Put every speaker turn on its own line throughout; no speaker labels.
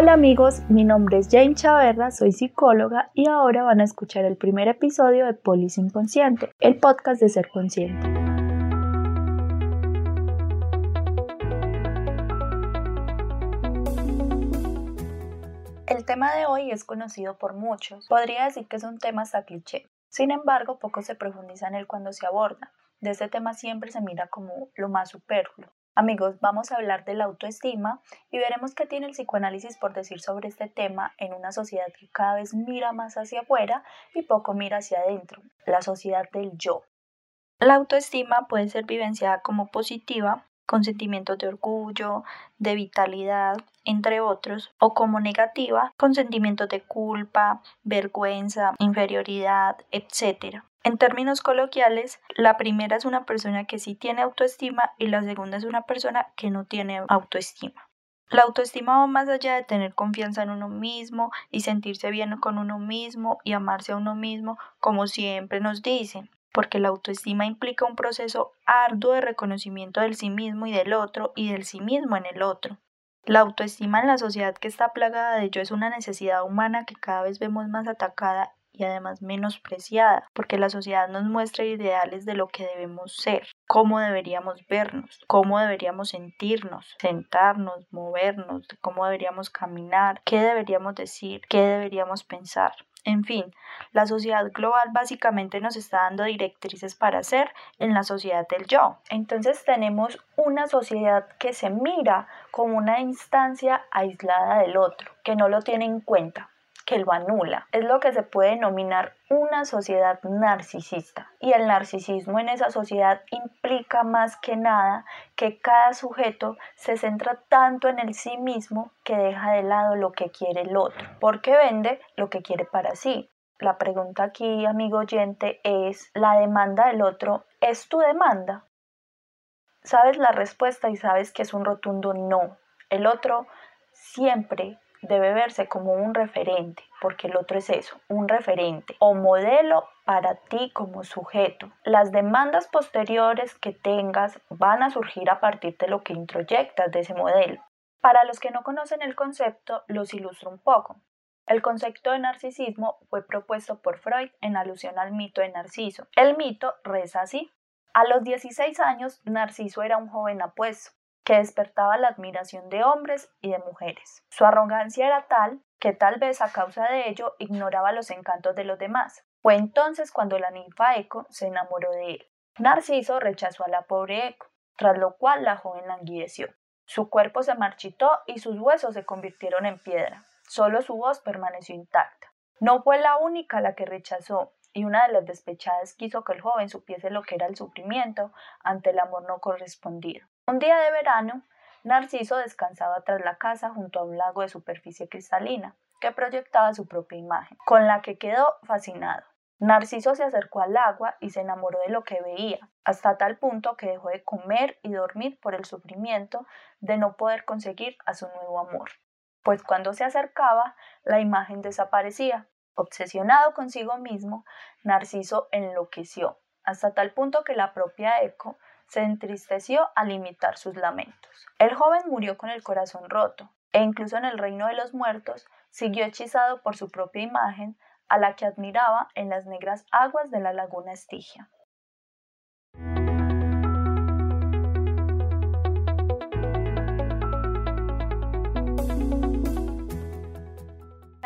Hola amigos, mi nombre es Jane Chaverra, soy psicóloga y ahora van a escuchar el primer episodio de Polis Inconsciente, el podcast de Ser Consciente. El tema de hoy es conocido por muchos. Podría decir que es un tema hasta cliché. Sin embargo, poco se profundiza en él cuando se aborda. De este tema siempre se mira como lo más superfluo. Amigos, vamos a hablar de la autoestima y veremos qué tiene el psicoanálisis por decir sobre este tema en una sociedad que cada vez mira más hacia afuera y poco mira hacia adentro, la sociedad del yo. La autoestima puede ser vivenciada como positiva, con sentimientos de orgullo, de vitalidad, entre otros, o como negativa, con sentimientos de culpa, vergüenza, inferioridad, etc. En términos coloquiales, la primera es una persona que sí tiene autoestima y la segunda es una persona que no tiene autoestima. La autoestima va más allá de tener confianza en uno mismo y sentirse bien con uno mismo y amarse a uno mismo, como siempre nos dicen, porque la autoestima implica un proceso arduo de reconocimiento del sí mismo y del otro y del sí mismo en el otro. La autoestima en la sociedad que está plagada de ello es una necesidad humana que cada vez vemos más atacada y además menospreciada, porque la sociedad nos muestra ideales de lo que debemos ser, cómo deberíamos vernos, cómo deberíamos sentirnos, sentarnos, movernos, cómo deberíamos caminar, qué deberíamos decir, qué deberíamos pensar. En fin, la sociedad global básicamente nos está dando directrices para ser en la sociedad del yo. Entonces tenemos una sociedad que se mira como una instancia aislada del otro, que no lo tiene en cuenta que lo anula. Es lo que se puede denominar una sociedad narcisista. Y el narcisismo en esa sociedad implica más que nada que cada sujeto se centra tanto en el sí mismo que deja de lado lo que quiere el otro, porque vende lo que quiere para sí. La pregunta aquí, amigo oyente, es, ¿la demanda del otro es tu demanda? Sabes la respuesta y sabes que es un rotundo no. El otro siempre debe verse como un referente, porque el otro es eso, un referente o modelo para ti como sujeto. Las demandas posteriores que tengas van a surgir a partir de lo que introyectas de ese modelo. Para los que no conocen el concepto, los ilustro un poco. El concepto de narcisismo fue propuesto por Freud en alusión al mito de Narciso. El mito reza así. A los 16 años, Narciso era un joven apuesto, que despertaba la admiración de hombres y de mujeres. Su arrogancia era tal que tal vez a causa de ello ignoraba los encantos de los demás. Fue entonces cuando la ninfa Eco se enamoró de él. Narciso rechazó a la pobre Eco, tras lo cual la joven languideció. Su cuerpo se marchitó y sus huesos se convirtieron en piedra. Solo su voz permaneció intacta. No fue la única la que rechazó, y una de las despechadas quiso que el joven supiese lo que era el sufrimiento ante el amor no correspondido. Un día de verano, Narciso descansaba tras la casa junto a un lago de superficie cristalina que proyectaba su propia imagen, con la que quedó fascinado. Narciso se acercó al agua y se enamoró de lo que veía, hasta tal punto que dejó de comer y dormir por el sufrimiento de no poder conseguir a su nuevo amor, pues cuando se acercaba la imagen desaparecía. Obsesionado consigo mismo, Narciso enloqueció, hasta tal punto que la propia Eco se entristeció al imitar sus lamentos. El joven murió con el corazón roto, e incluso en el reino de los muertos siguió hechizado por su propia imagen, a la que admiraba en las negras aguas de la laguna Estigia.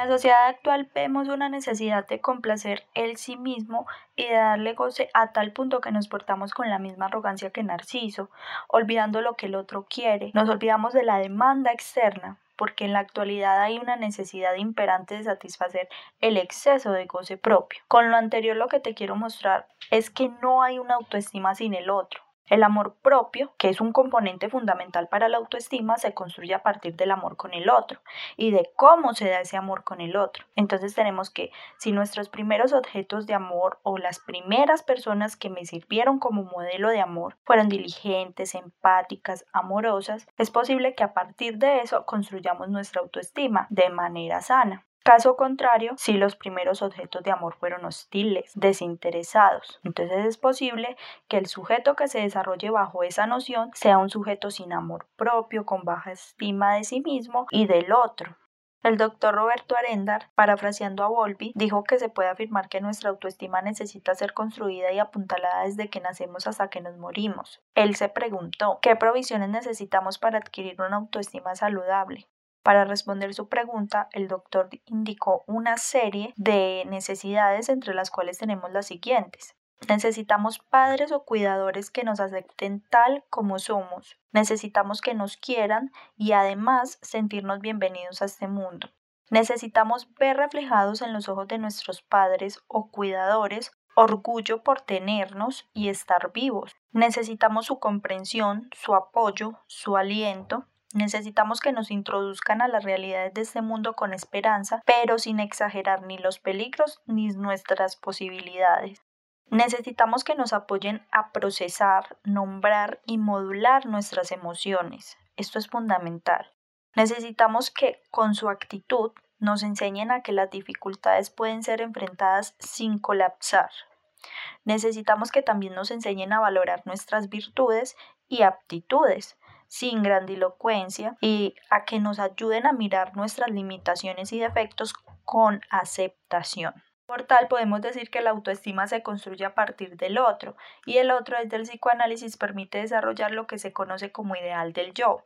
La sociedad actual vemos una necesidad de complacer el sí mismo y de darle goce a tal punto que nos portamos con la misma arrogancia que Narciso, olvidando lo que el otro quiere. Nos olvidamos de la demanda externa, porque en la actualidad hay una necesidad imperante de satisfacer el exceso de goce propio. Con lo anterior lo que te quiero mostrar es que no hay una autoestima sin el otro. El amor propio, que es un componente fundamental para la autoestima, se construye a partir del amor con el otro y de cómo se da ese amor con el otro. Entonces tenemos que, si nuestros primeros objetos de amor o las primeras personas que me sirvieron como modelo de amor fueron diligentes, empáticas, amorosas, es posible que a partir de eso construyamos nuestra autoestima de manera sana. Caso contrario, si los primeros objetos de amor fueron hostiles, desinteresados, entonces es posible que el sujeto que se desarrolle bajo esa noción sea un sujeto sin amor propio, con baja estima de sí mismo y del otro. El doctor Roberto Arendar, parafraseando a Volpi, dijo que se puede afirmar que nuestra autoestima necesita ser construida y apuntalada desde que nacemos hasta que nos morimos. Él se preguntó, ¿qué provisiones necesitamos para adquirir una autoestima saludable? Para responder su pregunta, el doctor indicó una serie de necesidades entre las cuales tenemos las siguientes. Necesitamos padres o cuidadores que nos acepten tal como somos. Necesitamos que nos quieran y además sentirnos bienvenidos a este mundo. Necesitamos ver reflejados en los ojos de nuestros padres o cuidadores orgullo por tenernos y estar vivos. Necesitamos su comprensión, su apoyo, su aliento. Necesitamos que nos introduzcan a las realidades de este mundo con esperanza, pero sin exagerar ni los peligros ni nuestras posibilidades. Necesitamos que nos apoyen a procesar, nombrar y modular nuestras emociones. Esto es fundamental. Necesitamos que con su actitud nos enseñen a que las dificultades pueden ser enfrentadas sin colapsar. Necesitamos que también nos enseñen a valorar nuestras virtudes y aptitudes sin grandilocuencia y a que nos ayuden a mirar nuestras limitaciones y defectos con aceptación. Por tal, podemos decir que la autoestima se construye a partir del otro, y el otro desde el psicoanálisis permite desarrollar lo que se conoce como ideal del yo.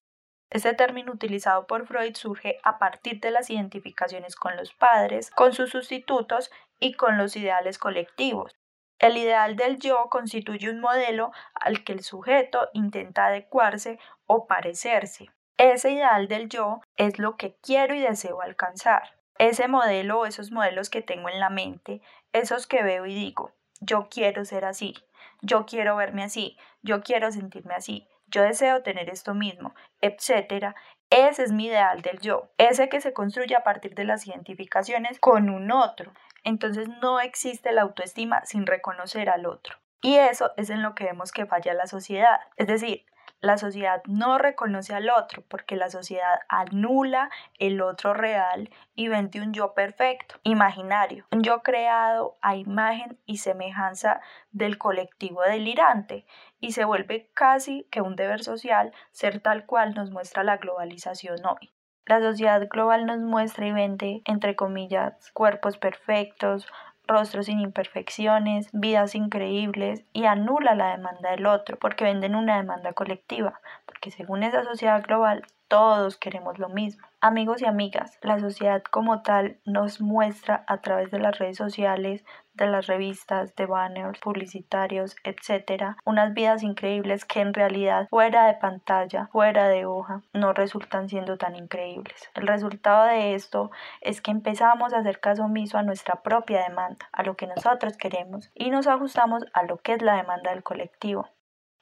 Este término utilizado por Freud surge a partir de las identificaciones con los padres, con sus sustitutos y con los ideales colectivos. El ideal del yo constituye un modelo al que el sujeto intenta adecuarse o parecerse. Ese ideal del yo es lo que quiero y deseo alcanzar ese modelo o esos modelos que tengo en la mente, esos que veo y digo, yo quiero ser así, yo quiero verme así, yo quiero sentirme así, yo deseo tener esto mismo, etcétera. Ese es mi ideal del yo, ese que se construye a partir de las identificaciones con un otro. Entonces no existe la autoestima sin reconocer al otro. Y eso es en lo que vemos que falla la sociedad. Es decir, la sociedad no reconoce al otro porque la sociedad anula el otro real y vende un yo perfecto, imaginario, un yo creado a imagen y semejanza del colectivo delirante y se vuelve casi que un deber social ser tal cual nos muestra la globalización hoy. La sociedad global nos muestra y vende, entre comillas, cuerpos perfectos, rostros sin imperfecciones, vidas increíbles y anula la demanda del otro porque venden una demanda colectiva, porque según esa sociedad global todos queremos lo mismo. Amigos y amigas, la sociedad como tal nos muestra a través de las redes sociales, de las revistas, de banners publicitarios, etc., unas vidas increíbles que en realidad fuera de pantalla, fuera de hoja, no resultan siendo tan increíbles. El resultado de esto es que empezamos a hacer caso omiso a nuestra propia demanda, a lo que nosotros queremos, y nos ajustamos a lo que es la demanda del colectivo.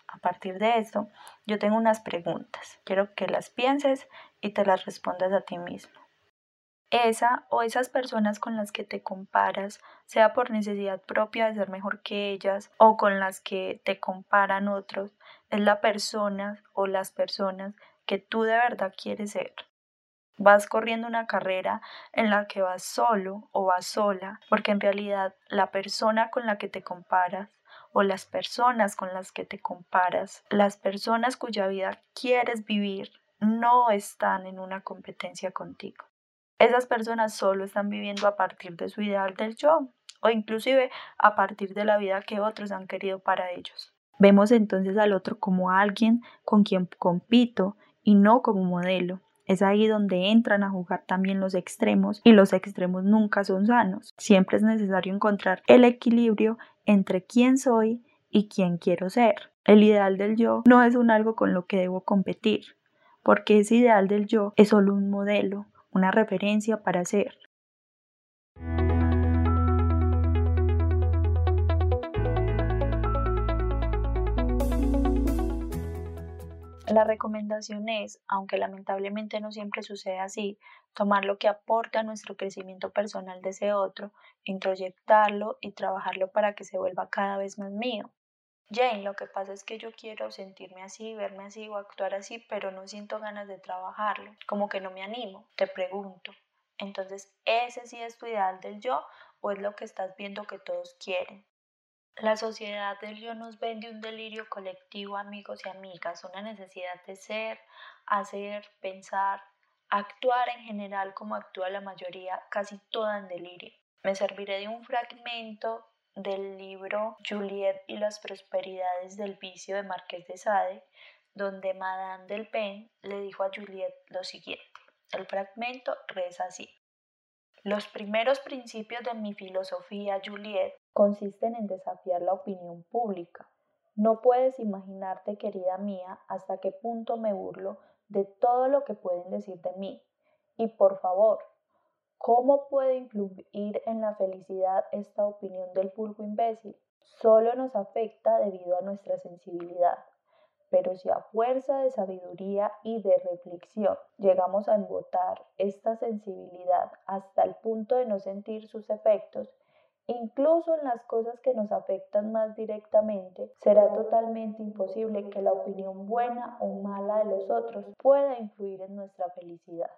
A partir de esto, yo tengo unas preguntas. Quiero que las pienses y te las respondas a ti mismo. Esa o esas personas con las que te comparas, sea por necesidad propia de ser mejor que ellas o con las que te comparan otros, es la persona o las personas que tú de verdad quieres ser. Vas corriendo una carrera en la que vas solo o vas sola, porque en realidad la persona con la que te comparas o las personas con las que te comparas, las personas cuya vida quieres vivir, no están en una competencia contigo. Esas personas solo están viviendo a partir de su ideal del yo o inclusive a partir de la vida que otros han querido para ellos. Vemos entonces al otro como alguien con quien compito y no como modelo. Es ahí donde entran a jugar también los extremos y los extremos nunca son sanos. Siempre es necesario encontrar el equilibrio entre quién soy y quién quiero ser. El ideal del yo no es un algo con lo que debo competir, porque ese ideal del yo es solo un modelo, una referencia para ser. La recomendación es, aunque lamentablemente no siempre sucede así, tomar lo que aporta nuestro crecimiento personal de ese otro, introyectarlo y trabajarlo para que se vuelva cada vez más mío. Jane, lo que pasa es que yo quiero sentirme así, verme así o actuar así, pero no siento ganas de trabajarlo, como que no me animo, te pregunto. Entonces, ¿ese sí es tu ideal del yo o es lo que estás viendo que todos quieren? La sociedad del yo nos vende un delirio colectivo, amigos y amigas, una necesidad de ser, hacer, pensar, actuar en general como actúa la mayoría, casi toda en delirio. Me serviré de un fragmento del libro Juliet y las prosperidades del vicio de Marqués de Sade, donde Madame del Pen le dijo a Juliet lo siguiente. El fragmento reza así. Los primeros principios de mi filosofía, Juliet, consisten en desafiar la opinión pública. No puedes imaginarte, querida mía, hasta qué punto me burlo de todo lo que pueden decir de mí. Y por favor, ¿cómo puede influir en la felicidad esta opinión del pulpo imbécil? Solo nos afecta debido a nuestra sensibilidad. Pero si a fuerza de sabiduría y de reflexión llegamos a embotar esta sensibilidad hasta el punto de no sentir sus efectos, incluso en las cosas que nos afectan más directamente, será totalmente imposible que la opinión buena o mala de los otros pueda influir en nuestra felicidad.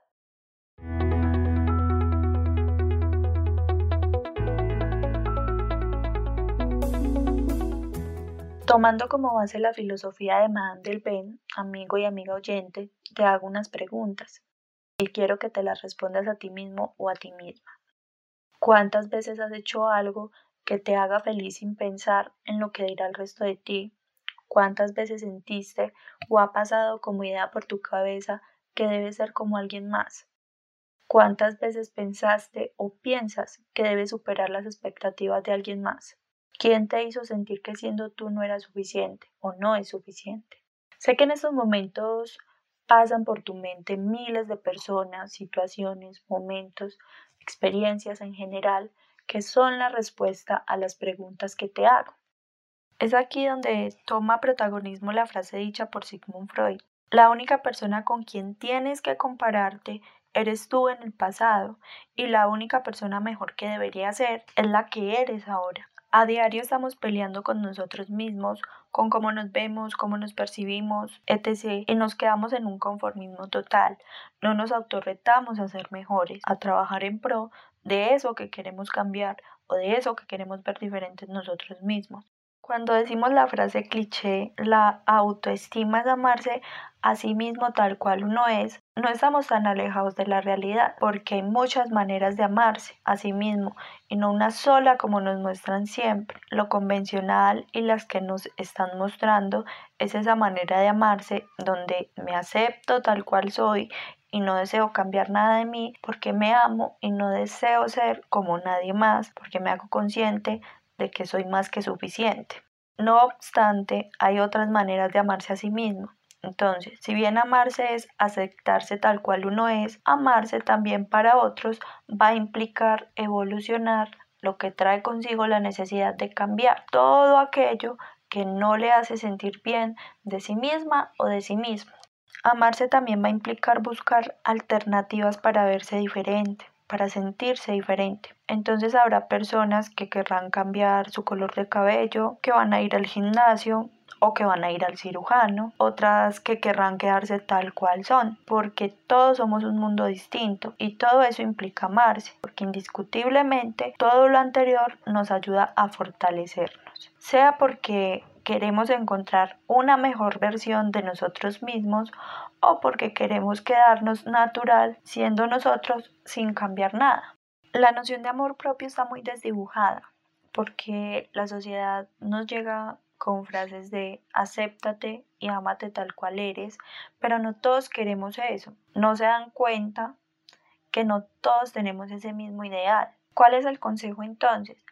Tomando como base la filosofía de Madame del Pen, amigo y amiga oyente, te hago unas preguntas y quiero que te las respondas a ti mismo o a ti misma. ¿Cuántas veces has hecho algo que te haga feliz sin pensar en lo que dirá el resto de ti? ¿Cuántas veces sentiste o ha pasado como idea por tu cabeza que debes ser como alguien más? ¿Cuántas veces pensaste o piensas que debes superar las expectativas de alguien más? ¿Quién te hizo sentir que siendo tú no era suficiente o no es suficiente? Sé que en estos momentos pasan por tu mente miles de personas, situaciones, momentos, experiencias en general que son la respuesta a las preguntas que te hago. Es aquí donde toma protagonismo la frase dicha por Sigmund Freud. La única persona con quien tienes que compararte eres tú en el pasado y la única persona mejor que debería ser es la que eres ahora. A diario estamos peleando con nosotros mismos, con cómo nos vemos, cómo nos percibimos, etc. Y nos quedamos en un conformismo total. No nos autorretamos a ser mejores, a trabajar en pro de eso que queremos cambiar o de eso que queremos ver diferentes nosotros mismos. Cuando decimos la frase cliché, la autoestima es amarse a sí mismo tal cual uno es, no estamos tan alejados de la realidad, porque hay muchas maneras de amarse a sí mismo y no una sola como nos muestran siempre. Lo convencional y las que nos están mostrando es esa manera de amarse donde me acepto tal cual soy y no deseo cambiar nada de mí porque me amo y no deseo ser como nadie más porque me hago consciente de que soy más que suficiente. No obstante, hay otras maneras de amarse a sí mismo. Entonces, si bien amarse es aceptarse tal cual uno es, amarse también para otros va a implicar evolucionar, lo que trae consigo la necesidad de cambiar todo aquello que no le hace sentir bien de sí misma o de sí mismo. Amarse también va a implicar buscar alternativas para verse diferente, para sentirse diferente. Entonces habrá personas que querrán cambiar su color de cabello, que van a ir al gimnasio o que van a ir al cirujano, otras que querrán quedarse tal cual son, porque todos somos un mundo distinto y todo eso implica amarse, porque indiscutiblemente todo lo anterior nos ayuda a fortalecernos, sea porque queremos encontrar una mejor versión de nosotros mismos o porque queremos quedarnos natural siendo nosotros sin cambiar nada. La noción de amor propio está muy desdibujada porque la sociedad nos llega con frases de acéptate y ámate tal cual eres, pero no todos queremos eso. No se dan cuenta que no todos tenemos ese mismo ideal. ¿Cuál es el consejo entonces?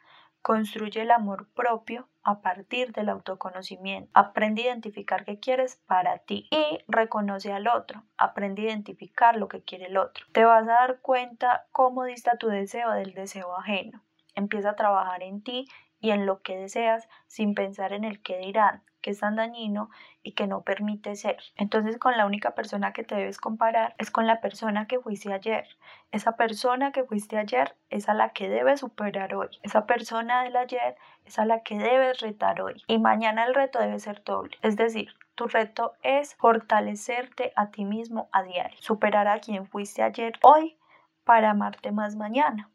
Construye el amor propio a partir del autoconocimiento. Aprende a identificar qué quieres para ti y reconoce al otro. Aprende a identificar lo que quiere el otro. Te vas a dar cuenta cómo dista tu deseo del deseo ajeno. Empieza a trabajar en ti y en lo que deseas sin pensar en el que dirán, que es tan dañino y que no permite ser. Entonces con la única persona que te debes comparar es con la persona que fuiste ayer. Esa persona que fuiste ayer es a la que debes superar hoy. Esa persona del ayer es a la que debes retar hoy. Y mañana el reto debe ser doble. Es decir, tu reto es fortalecerte a ti mismo a diario. Superar a quien fuiste ayer hoy para amarte más mañana.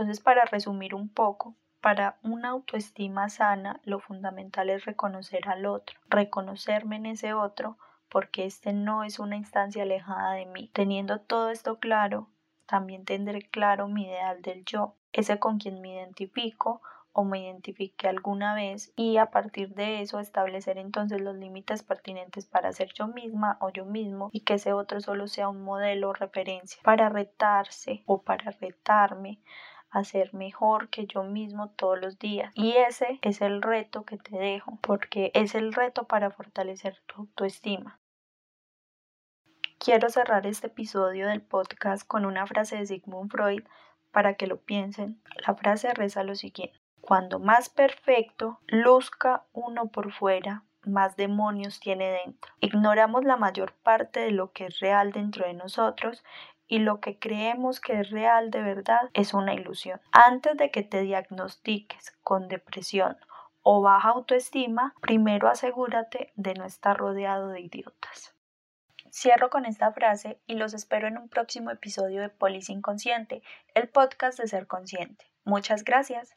Entonces, para resumir un poco, Para una autoestima sana, lo fundamental es reconocer al otro, reconocerme en ese otro, porque este no es una instancia alejada de mí. Teniendo todo esto claro, también tendré claro mi ideal del yo, ese con quien me identifico o me identifique alguna vez y a partir de eso establecer entonces los límites pertinentes para ser yo misma o yo mismo y que ese otro solo sea un modelo o referencia para retarse o para retarme a ser mejor que yo mismo todos los días. Y ese es el reto que te dejo, porque es el reto para fortalecer tu autoestima. Quiero cerrar este episodio del podcast con una frase de Sigmund Freud para que lo piensen. La frase reza lo siguiente. Cuando más perfecto luzca uno por fuera, más demonios tiene dentro. Ignoramos la mayor parte de lo que es real dentro de nosotros y lo que creemos que es real de verdad es una ilusión. Antes de que te diagnostiques con depresión o baja autoestima, primero asegúrate de no estar rodeado de idiotas. Cierro con esta frase y los espero en un próximo episodio de Polis Inconsciente, el podcast de ser consciente. Muchas gracias.